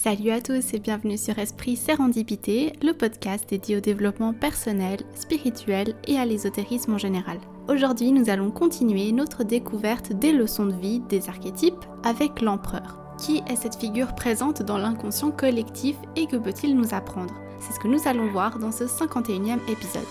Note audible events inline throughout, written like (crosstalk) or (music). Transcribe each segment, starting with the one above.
Salut à tous et bienvenue sur Esprit Sérendipité, le podcast dédié au développement personnel, spirituel et à l'ésotérisme en général. Aujourd'hui, nous allons continuer notre découverte des leçons de vie des archétypes avec l'empereur. Qui est cette figure présente dans l'inconscient collectif et que peut-il nous apprendre? C'est ce que nous allons voir dans ce 51e épisode.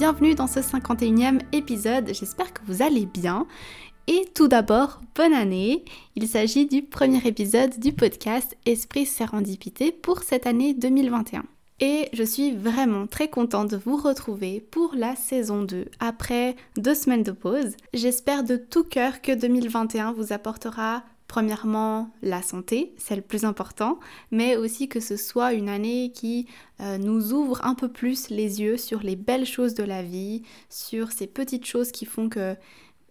Bienvenue dans ce 51e épisode, j'espère que vous allez bien. Et tout d'abord, bonne année Il s'agit du premier épisode du podcast Esprit Sérendipité pour cette année 2021. Et je suis vraiment très contente de vous retrouver pour la saison 2 après deux semaines de pause. J'espère de tout cœur que 2021 vous apportera Premièrement, la santé, c'est le plus important, mais aussi que ce soit une année qui euh, nous ouvre un peu plus les yeux sur les belles choses de la vie, sur ces petites choses qui font que,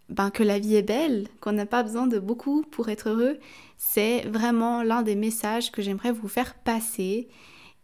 ben, que la vie est belle, qu'on n'a pas besoin de beaucoup pour être heureux. C'est vraiment l'un des messages que j'aimerais vous faire passer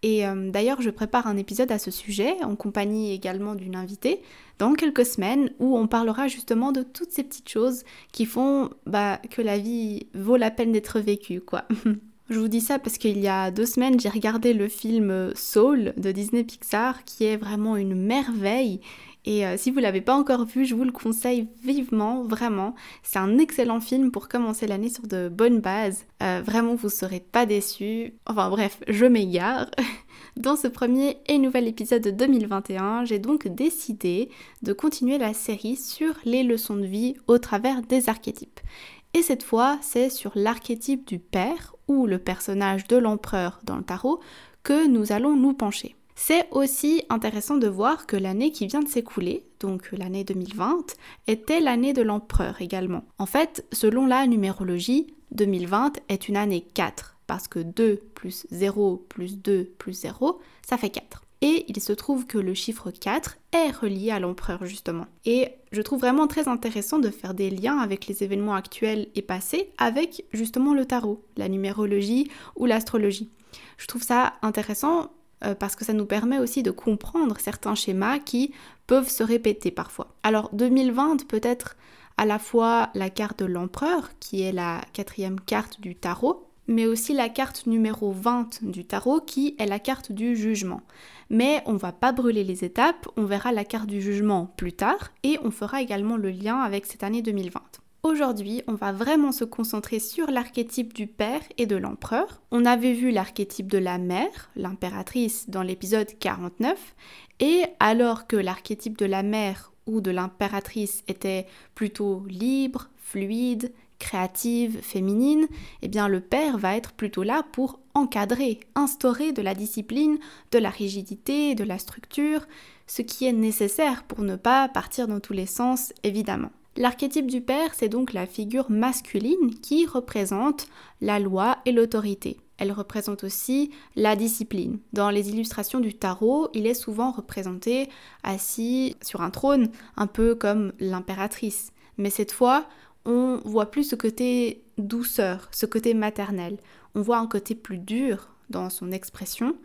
et euh, d'ailleurs, je prépare un épisode à ce sujet, en compagnie également d'une invitée, dans quelques semaines, où on parlera justement de toutes ces petites choses qui font bah, que la vie vaut la peine d'être vécue. (laughs) Je vous dis ça parce qu'il y a deux semaines, j'ai regardé le film Soul de Disney Pixar, qui est vraiment une merveille et euh, si vous l'avez pas encore vu, je vous le conseille vivement, vraiment. C'est un excellent film pour commencer l'année sur de bonnes bases. Euh, vraiment, vous serez pas déçus. Enfin bref, je m'égare. (laughs) Dans ce premier et nouvel épisode de 2021, j'ai donc décidé de continuer la série sur les leçons de vie au travers des archétypes. Et cette fois, c'est sur l'archétype du père ou le personnage de l'empereur dans le tarot que nous allons nous pencher. C'est aussi intéressant de voir que l'année qui vient de s'écouler, donc l'année 2020, était l'année de l'empereur également. En fait, selon la numérologie, 2020 est une année 4, parce que 2 plus 0 plus 2 plus 0, ça fait 4. Et il se trouve que le chiffre 4 est relié à l'empereur justement. Et je trouve vraiment très intéressant de faire des liens avec les événements actuels et passés avec justement le tarot, la numérologie ou l'astrologie. Je trouve ça intéressant euh, parce que ça nous permet aussi de comprendre certains schémas qui peuvent se répéter parfois. Alors 2020 peut être à la fois la carte de l'empereur, qui est la quatrième carte du tarot, mais aussi la carte numéro 20 du tarot, qui est la carte du jugement. Mais on va pas brûler les étapes, on verra la carte du jugement plus tard, et on fera également le lien avec cette année 2020. Aujourd'hui, on va vraiment se concentrer sur l'archétype du père et de l'empereur. On avait vu l'archétype de la mère, l'impératrice, dans l'épisode 49, et alors que l'archétype de la mère ou de l'impératrice était plutôt libre, fluide, créative, féminine, eh bien le père va être plutôt là pour encadrer, instaurer de la discipline, de la rigidité, de la structure, ce qui est nécessaire pour ne pas partir dans tous les sens, évidemment. L'archétype du père, c'est donc la figure masculine qui représente la loi et l'autorité. Elle représente aussi la discipline. Dans les illustrations du tarot, il est souvent représenté assis sur un trône, un peu comme l'impératrice. Mais cette fois, on voit plus ce côté douceur, ce côté maternel. On voit un côté plus dur dans son expression.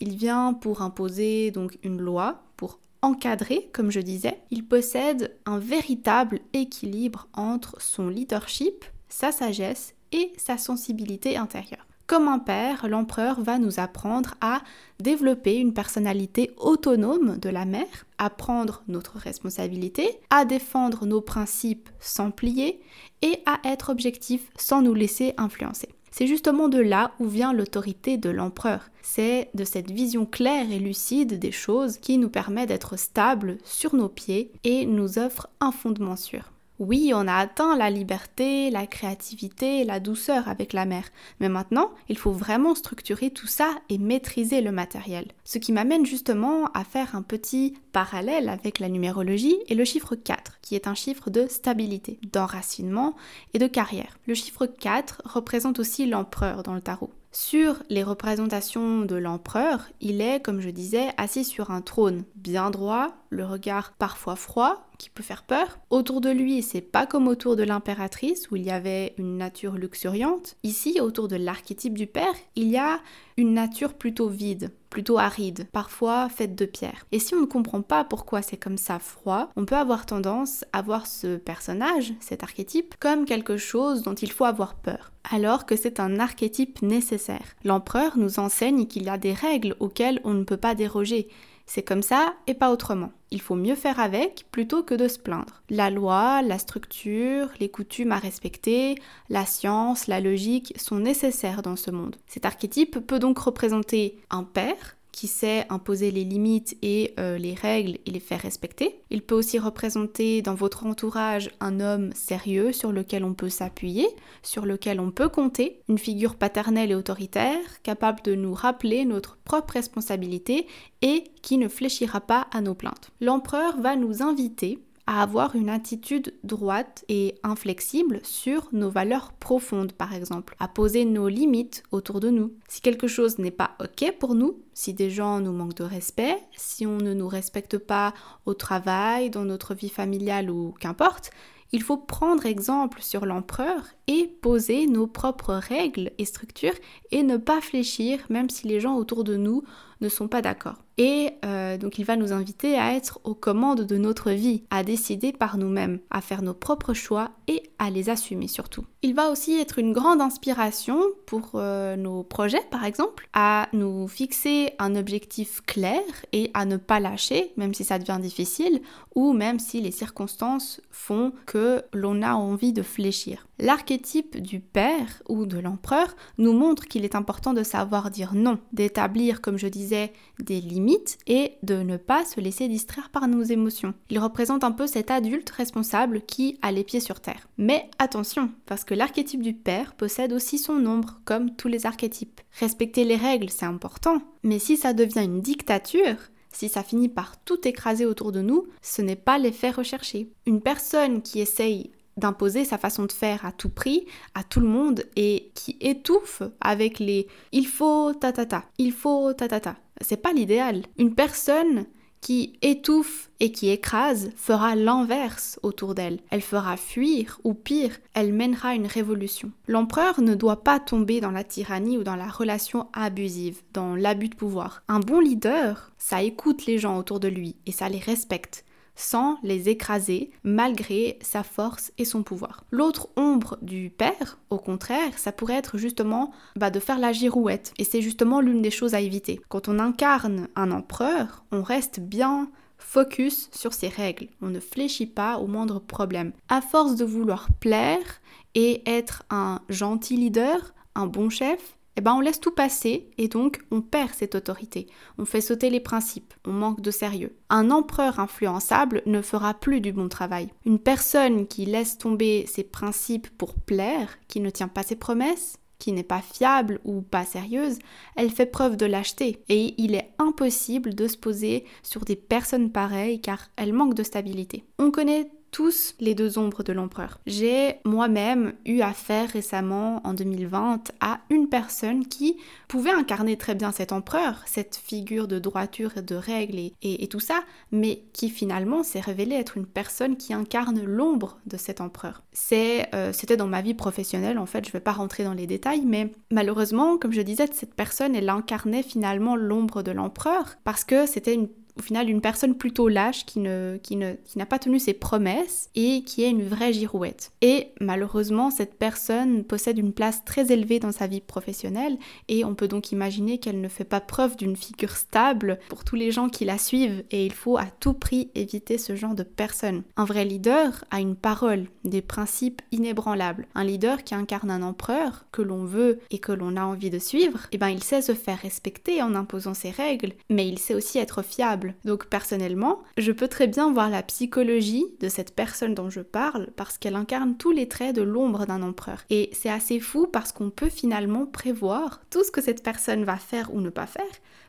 Il vient pour imposer donc une loi, pour encadré, comme je disais, il possède un véritable équilibre entre son leadership, sa sagesse et sa sensibilité intérieure. Comme un père, l'empereur va nous apprendre à développer une personnalité autonome de la mère, à prendre notre responsabilité, à défendre nos principes sans plier et à être objectif sans nous laisser influencer. C'est justement de là où vient l'autorité de l'empereur. C'est de cette vision claire et lucide des choses qui nous permet d'être stables sur nos pieds et nous offre un fondement sûr. Oui, on a atteint la liberté, la créativité, la douceur avec la mer, mais maintenant, il faut vraiment structurer tout ça et maîtriser le matériel. Ce qui m'amène justement à faire un petit parallèle avec la numérologie et le chiffre 4, qui est un chiffre de stabilité, d'enracinement et de carrière. Le chiffre 4 représente aussi l'empereur dans le tarot. Sur les représentations de l'empereur, il est, comme je disais, assis sur un trône bien droit, le regard parfois froid, qui peut faire peur. Autour de lui, c'est pas comme autour de l'impératrice où il y avait une nature luxuriante. Ici, autour de l'archétype du père, il y a une nature plutôt vide, plutôt aride, parfois faite de pierre. Et si on ne comprend pas pourquoi c'est comme ça froid, on peut avoir tendance à voir ce personnage, cet archétype, comme quelque chose dont il faut avoir peur alors que c'est un archétype nécessaire. L'empereur nous enseigne qu'il y a des règles auxquelles on ne peut pas déroger, c'est comme ça et pas autrement. Il faut mieux faire avec plutôt que de se plaindre. La loi, la structure, les coutumes à respecter, la science, la logique sont nécessaires dans ce monde. Cet archétype peut donc représenter un père, qui sait imposer les limites et euh, les règles et les faire respecter. Il peut aussi représenter dans votre entourage un homme sérieux sur lequel on peut s'appuyer, sur lequel on peut compter, une figure paternelle et autoritaire, capable de nous rappeler notre propre responsabilité et qui ne fléchira pas à nos plaintes. L'empereur va nous inviter à avoir une attitude droite et inflexible sur nos valeurs profondes, par exemple, à poser nos limites autour de nous. Si quelque chose n'est pas OK pour nous, si des gens nous manquent de respect, si on ne nous respecte pas au travail, dans notre vie familiale ou qu'importe, il faut prendre exemple sur l'empereur et poser nos propres règles et structures et ne pas fléchir même si les gens autour de nous ne sont pas d'accord. Et euh, donc il va nous inviter à être aux commandes de notre vie, à décider par nous-mêmes, à faire nos propres choix et à les assumer surtout. Il va aussi être une grande inspiration pour euh, nos projets par exemple, à nous fixer un objectif clair et à ne pas lâcher, même si ça devient difficile, ou même si les circonstances font que l'on a envie de fléchir. L'archétype du père ou de l'empereur nous montre qu'il est important de savoir dire non, d'établir, comme je disais, des limites et de ne pas se laisser distraire par nos émotions. Il représente un peu cet adulte responsable qui a les pieds sur terre. Mais attention, parce que l'archétype du père possède aussi son ombre, comme tous les archétypes. Respecter les règles, c'est important, mais si ça devient une dictature, si ça finit par tout écraser autour de nous, ce n'est pas l'effet recherché. Une personne qui essaye d'imposer sa façon de faire à tout prix, à tout le monde, et qui étouffe avec les il faut ta ta ta, il faut ta ta ta. C'est pas l'idéal. Une personne qui étouffe et qui écrase fera l'inverse autour d'elle. Elle fera fuir, ou pire, elle mènera une révolution. L'empereur ne doit pas tomber dans la tyrannie ou dans la relation abusive, dans l'abus de pouvoir. Un bon leader, ça écoute les gens autour de lui et ça les respecte sans les écraser malgré sa force et son pouvoir. L'autre ombre du père, au contraire, ça pourrait être justement bah, de faire la girouette. Et c'est justement l'une des choses à éviter. Quand on incarne un empereur, on reste bien focus sur ses règles. On ne fléchit pas au moindre problème. À force de vouloir plaire et être un gentil leader, un bon chef, eh ben on laisse tout passer et donc on perd cette autorité. On fait sauter les principes, on manque de sérieux. Un empereur influençable ne fera plus du bon travail. Une personne qui laisse tomber ses principes pour plaire, qui ne tient pas ses promesses, qui n'est pas fiable ou pas sérieuse, elle fait preuve de lâcheté et il est impossible de se poser sur des personnes pareilles car elles manquent de stabilité. On connaît tous les deux ombres de l'empereur. J'ai moi-même eu affaire récemment, en 2020, à une personne qui pouvait incarner très bien cet empereur, cette figure de droiture et de règles et, tout ça, mais qui finalement s'est révélée être une personne qui incarne l'ombre de cet empereur. Euh, c'était dans ma vie professionnelle, en fait, je ne vais pas rentrer dans les détails, mais malheureusement, comme je disais, cette personne, elle incarnait finalement l'ombre de l'empereur parce que c'était une au final une personne plutôt lâche qui n'a pas tenu ses promesses et qui est une vraie girouette. Et malheureusement, cette personne possède une place très élevée dans sa vie professionnelle et on peut donc imaginer qu'elle ne fait pas preuve d'une figure stable pour tous les gens qui la suivent et il faut à tout prix éviter ce genre de personne. Un vrai leader a une parole, des principes inébranlables. Un leader qui incarne un empereur que l'on veut et que l'on a envie de suivre, eh ben il sait se faire respecter en imposant ses règles, mais il sait aussi être fiable donc personnellement, je peux très bien voir la psychologie de cette personne dont je parle parce qu'elle incarne tous les traits de l'ombre d'un empereur. Et c'est assez fou parce qu'on peut finalement prévoir tout ce que cette personne va faire ou ne pas faire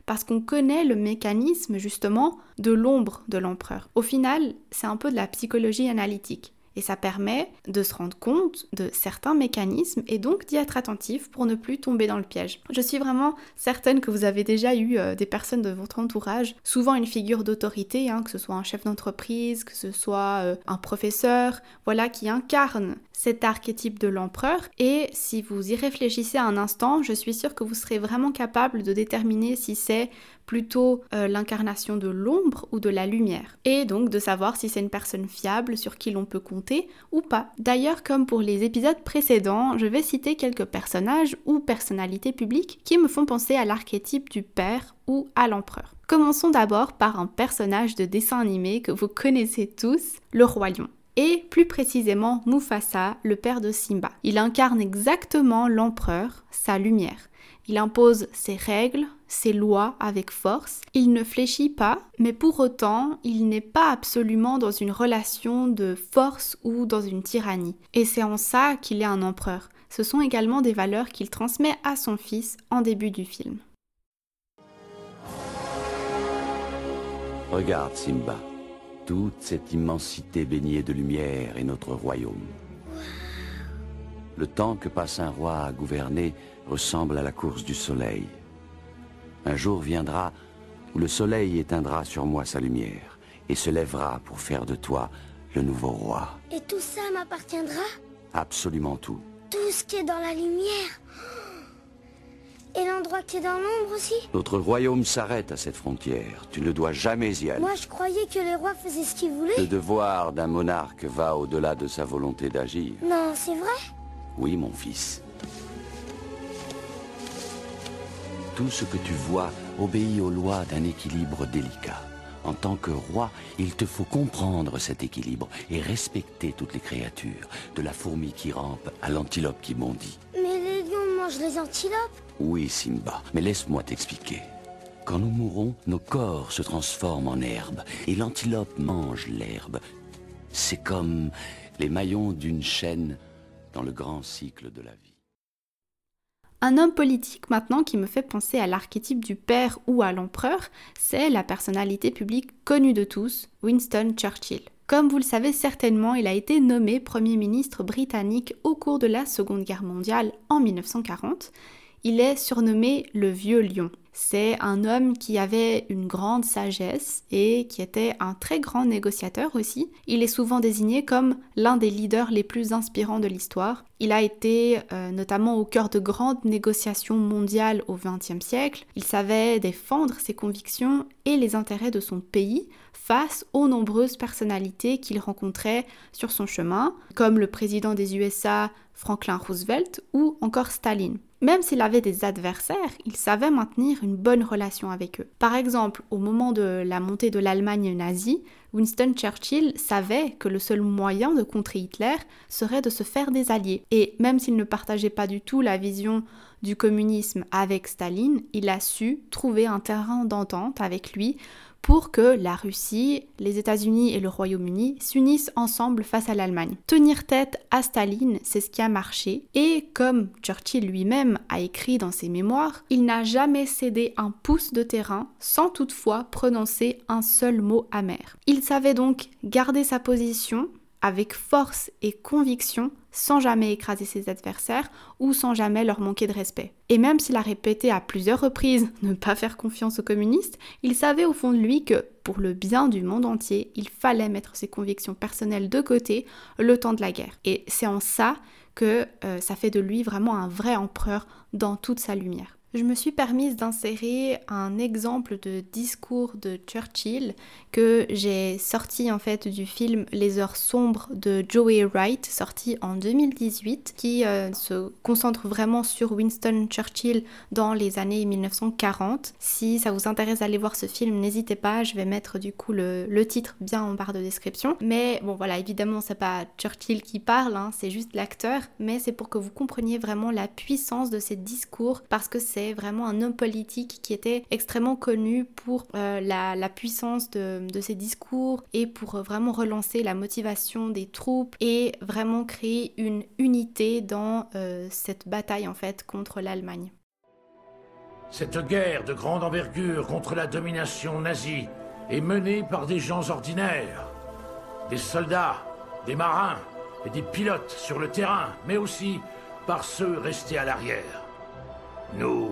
parce qu'on connaît le mécanisme justement de l'ombre de l'empereur. Au final, c'est un peu de la psychologie analytique. Et ça permet de se rendre compte de certains mécanismes et donc d'y être attentif pour ne plus tomber dans le piège. Je suis vraiment certaine que vous avez déjà eu euh, des personnes de votre entourage, souvent une figure d'autorité, hein, que ce soit un chef d'entreprise, que ce soit euh, un professeur, voilà, qui incarne cet archétype de l'empereur. Et si vous y réfléchissez un instant, je suis sûre que vous serez vraiment capable de déterminer si c'est plutôt euh, l'incarnation de l'ombre ou de la lumière. Et donc de savoir si c'est une personne fiable sur qui l'on peut compter ou pas. D'ailleurs, comme pour les épisodes précédents, je vais citer quelques personnages ou personnalités publiques qui me font penser à l'archétype du père ou à l'empereur. Commençons d'abord par un personnage de dessin animé que vous connaissez tous, le roi lion et plus précisément Mufasa, le père de Simba. Il incarne exactement l'empereur, sa lumière. Il impose ses règles, ses lois avec force. Il ne fléchit pas, mais pour autant, il n'est pas absolument dans une relation de force ou dans une tyrannie. Et c'est en ça qu'il est un empereur. Ce sont également des valeurs qu'il transmet à son fils en début du film. Regarde, Simba. Toute cette immensité baignée de lumière est notre royaume. Le temps que passe un roi à gouverner ressemble à la course du soleil. Un jour viendra où le soleil éteindra sur moi sa lumière et se lèvera pour faire de toi le nouveau roi. Et tout ça m'appartiendra? Absolument tout. Tout ce qui est dans la lumière Et l'endroit qui est dans l'ombre aussi? Notre royaume s'arrête à cette frontière. Tu ne dois jamais y aller. Moi je croyais que les rois faisaient ce qu'ils voulaient. Le devoir d'un monarque va au-delà de sa volonté d'agir. Non, c'est vrai? Oui, mon fils. Tout ce que tu vois obéit aux lois d'un équilibre délicat. En tant que roi, il te faut comprendre cet équilibre et respecter toutes les créatures, de la fourmi qui rampe à l'antilope qui bondit. Mais les lions mangent les antilopes Oui, Simba, mais laisse-moi t'expliquer. Quand nous mourons, nos corps se transforment en herbe et l'antilope mange l'herbe. C'est comme les maillons d'une chaîne dans le grand cycle de la vie. Un homme politique maintenant qui me fait penser à l'archétype du père ou à l'empereur, c'est la personnalité publique connue de tous, Winston Churchill. Comme vous le savez certainement, il a été nommé Premier ministre britannique au cours de la Seconde Guerre mondiale en 1940. Il est surnommé le Vieux Lion. C'est un homme qui avait une grande sagesse et qui était un très grand négociateur aussi. Il est souvent désigné comme l'un des leaders les plus inspirants de l'histoire. Il a été euh, notamment au cœur de grandes négociations mondiales au XXe siècle. Il savait défendre ses convictions et les intérêts de son pays face aux nombreuses personnalités qu'il rencontrait sur son chemin, comme le président des USA Franklin Roosevelt ou encore Staline. Même s'il avait des adversaires, il savait maintenir une bonne relation avec eux. Par exemple, au moment de la montée de l'Allemagne nazie, Winston Churchill savait que le seul moyen de contrer Hitler serait de se faire des alliés. Et même s'il ne partageait pas du tout la vision du communisme avec Staline, il a su trouver un terrain d'entente avec lui pour que la Russie, les États-Unis et le Royaume-Uni s'unissent ensemble face à l'Allemagne. Tenir tête à Staline, c'est ce qui a marché, et comme Churchill lui-même a écrit dans ses mémoires, il n'a jamais cédé un pouce de terrain sans toutefois prononcer un seul mot amer. Il savait donc garder sa position avec force et conviction sans jamais écraser ses adversaires ou sans jamais leur manquer de respect. Et même s'il a répété à plusieurs reprises (laughs) ne pas faire confiance aux communistes, il savait au fond de lui que, pour le bien du monde entier, il fallait mettre ses convictions personnelles de côté le temps de la guerre. Et c'est en ça que euh, ça fait de lui vraiment un vrai empereur dans toute sa lumière je me suis permise d'insérer un exemple de discours de Churchill que j'ai sorti en fait du film Les heures sombres de Joey Wright, sorti en 2018, qui euh, se concentre vraiment sur Winston Churchill dans les années 1940. Si ça vous intéresse d'aller voir ce film, n'hésitez pas, je vais mettre du coup le, titre bien en barre de description. Mais bon voilà, évidemment c'est pas Churchill qui parle, hein, c'est juste l'acteur, mais c'est pour que vous compreniez vraiment la puissance de ces discours parce que c'est vraiment un homme politique qui était extrêmement connu pour euh, la, puissance de, ses discours et pour euh, vraiment relancer la motivation des troupes et vraiment créer une unité dans euh, cette bataille en fait contre l'Allemagne. Cette guerre de grande envergure contre la domination nazie est menée par des gens ordinaires, des soldats des marins et des pilotes sur le terrain, mais aussi par ceux restés à l'arrière. Nous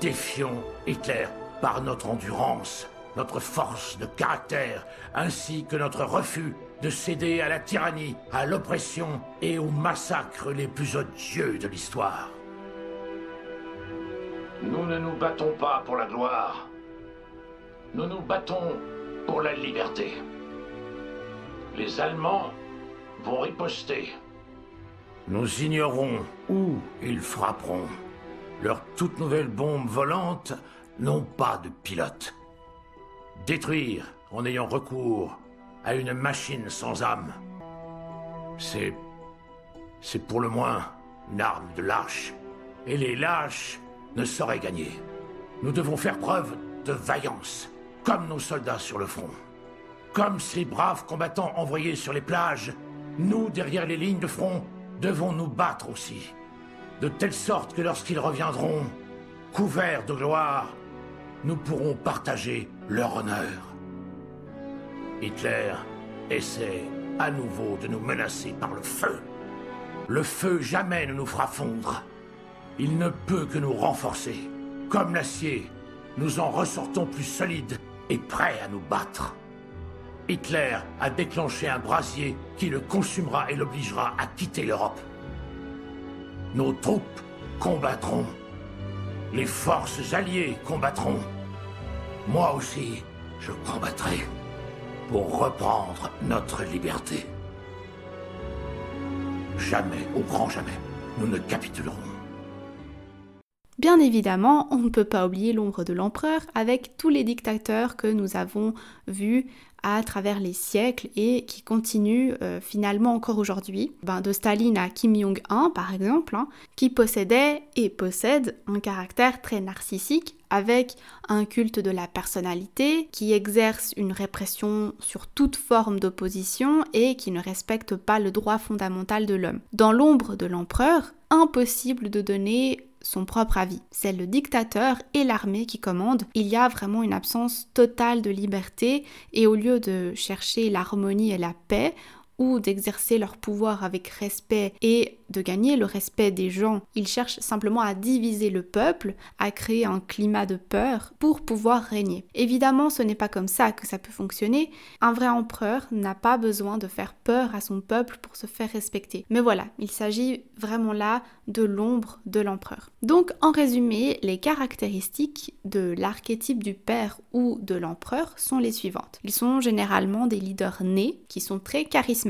défions Hitler par notre endurance, notre force de caractère, ainsi que notre refus de céder à la tyrannie, à l'oppression et aux massacres les plus odieux de l'histoire. Nous ne nous battons pas pour la gloire. Nous nous battons pour la liberté. Les Allemands vont riposter. Nous ignorons où ils frapperont. Leurs toutes nouvelles bombes volantes n'ont pas de pilote. Détruire en ayant recours à une machine sans âme, c'est... c'est pour le moins une arme de lâche. Et les lâches ne sauraient gagner. Nous devons faire preuve de vaillance, comme nos soldats sur le front. Comme ces braves combattants envoyés sur les plages, nous, derrière les lignes de front, devons nous battre aussi. De telle sorte que lorsqu'ils reviendront, couverts de gloire, nous pourrons partager leur honneur. Hitler essaie à nouveau de nous menacer par le feu. Le feu jamais ne nous fera fondre. Il ne peut que nous renforcer. Comme l'acier, nous en ressortons plus solides et prêts à nous battre. Hitler a déclenché un brasier qui le consumera et l'obligera à quitter l'Europe. Nos troupes combattront. Les forces alliées combattront. Moi aussi, je combattrai pour reprendre notre liberté. Jamais, au grand jamais, nous ne capitulerons. Bien évidemment, on ne peut pas oublier l'ombre de l'empereur avec tous les dictateurs que nous avons vus à travers les siècles et qui continuent euh, finalement encore aujourd'hui. Ben, de Staline à Kim Jong-un par exemple, hein, qui possédait et possède un caractère très narcissique avec un culte de la personnalité, qui exerce une répression sur toute forme d'opposition et qui ne respecte pas le droit fondamental de l'homme. Dans l'ombre de l'empereur, impossible de donner son propre avis. C'est le dictateur et l'armée qui commandent. Il y a vraiment une absence totale de liberté et au lieu de chercher l'harmonie et la paix, ou d'exercer leur pouvoir avec respect et de gagner le respect des gens. Ils cherchent simplement à diviser le peuple, à créer un climat de peur pour pouvoir régner. Évidemment, ce n'est pas comme ça que ça peut fonctionner. Un vrai empereur n'a pas besoin de faire peur à son peuple pour se faire respecter. Mais voilà, il s'agit vraiment là de l'ombre de l'empereur. Donc, en résumé, les caractéristiques de l'archétype du père ou de l'empereur sont les suivantes. Ils sont généralement des leaders nés qui sont très charismatiques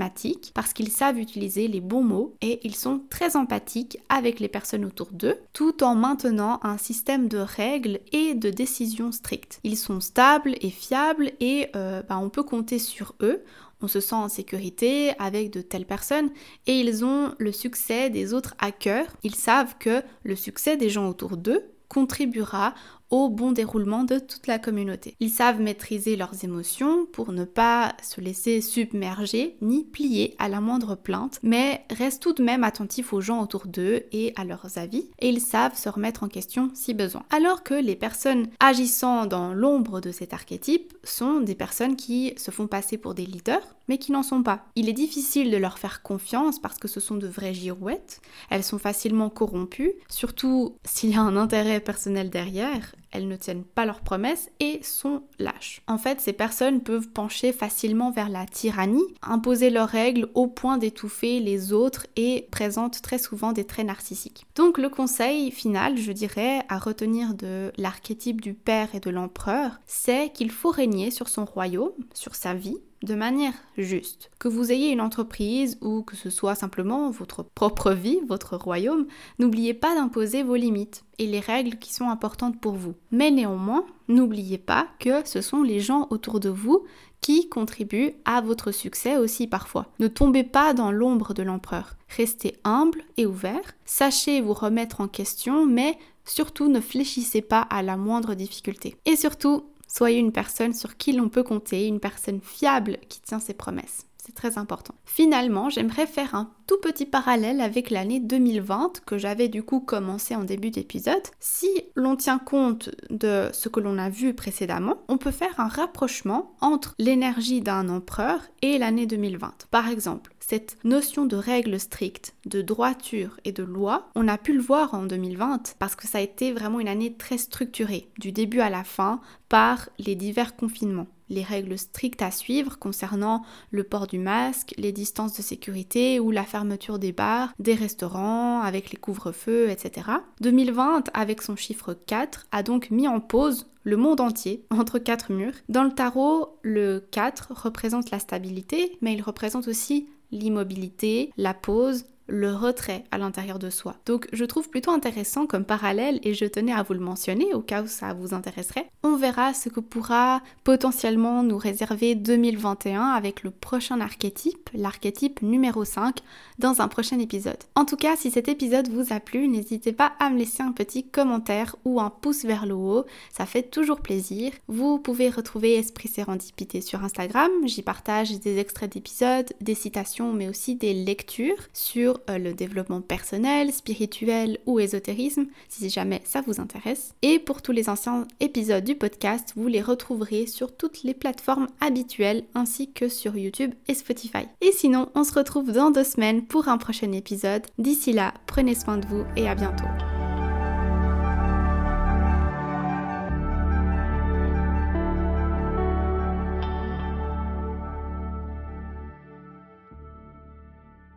parce qu'ils savent utiliser les bons mots et ils sont très empathiques avec les personnes autour d'eux, tout en maintenant un système de règles et de décisions strictes. Ils sont stables et fiables et euh, bah, on peut compter sur eux on se sent en sécurité avec de telles personnes et ils ont le succès des autres à cœur. Ils savent que le succès des gens autour d'eux contribuera au bon déroulement de toute la communauté. Ils savent maîtriser leurs émotions pour ne pas se laisser submerger ni plier à la moindre plainte, mais restent tout de même attentifs aux gens autour d'eux et à leurs avis, et ils savent se remettre en question si besoin. Alors que les personnes agissant dans l'ombre de cet archétype sont des personnes qui se font passer pour des leaders, mais qui n'en sont pas. Il est difficile de leur faire confiance parce que ce sont de vraies girouettes, elles sont facilement corrompues, surtout s'il y a un intérêt personnel derrière, elles ne tiennent pas leurs promesses et sont lâches. En fait, ces personnes peuvent pencher facilement vers la tyrannie, imposer leurs règles au point d'étouffer les autres et présentent très souvent des traits narcissiques. Donc le conseil final, je dirais, à retenir de l'archétype du père et de l'empereur, c'est qu'il faut régner sur son royaume, sur sa vie, de manière juste. Que vous ayez une entreprise ou que ce soit simplement votre propre vie, votre royaume, n'oubliez pas d'imposer vos limites et les règles qui sont importantes pour vous. Mais néanmoins, n'oubliez pas que ce sont les gens autour de vous qui contribuent à votre succès aussi parfois. Ne tombez pas dans l'ombre de l'empereur. Restez humble et ouvert. Sachez vous remettre en question, mais surtout ne fléchissez pas à la moindre difficulté. Et surtout, Soyez une personne sur qui l'on peut compter, une personne fiable qui tient ses promesses. C'est très important. Finalement, j'aimerais faire un tout petit parallèle avec l'année 2020 que j'avais du coup commencé en début d'épisode. Si l'on tient compte de ce que l'on a vu précédemment, on peut faire un rapprochement entre l'énergie d'un empereur et l'année 2020. Par exemple, cette notion de règles strictes, de droiture et de loi, on a pu le voir en 2020 parce que ça a été vraiment une année très structurée, du début à la fin, par les divers confinements les règles strictes à suivre concernant le port du masque, les distances de sécurité ou la fermeture des bars, des restaurants avec les couvre-feux, etc. 2020, avec son chiffre 4, a donc mis en pause le monde entier (laughs) entre quatre murs. Dans le tarot, le 4 représente la stabilité, mais il représente aussi l'immobilité, la pause, le retrait à l'intérieur de soi. Donc je trouve plutôt intéressant comme parallèle et je tenais à vous le mentionner au cas où ça vous intéresserait. On verra ce que pourra potentiellement nous réserver 2021 avec le prochain archétype, l'archétype numéro 5, dans un prochain épisode. En tout cas, si cet épisode vous a plu, n'hésitez pas à me laisser un petit commentaire ou un pouce vers le haut, ça fait toujours plaisir. Vous pouvez retrouver Esprit Sérendipité sur Instagram, j'y partage des extraits d'épisodes, des citations mais aussi des lectures sur euh, le développement personnel, spirituel ou ésotérisme, si jamais ça vous intéresse. Et pour tous les anciens épisodes du podcast, vous les retrouverez sur toutes les plateformes habituelles ainsi que sur YouTube et Spotify. Et sinon, on se retrouve dans deux semaines pour un prochain épisode. D'ici là, prenez soin de vous et à bientôt.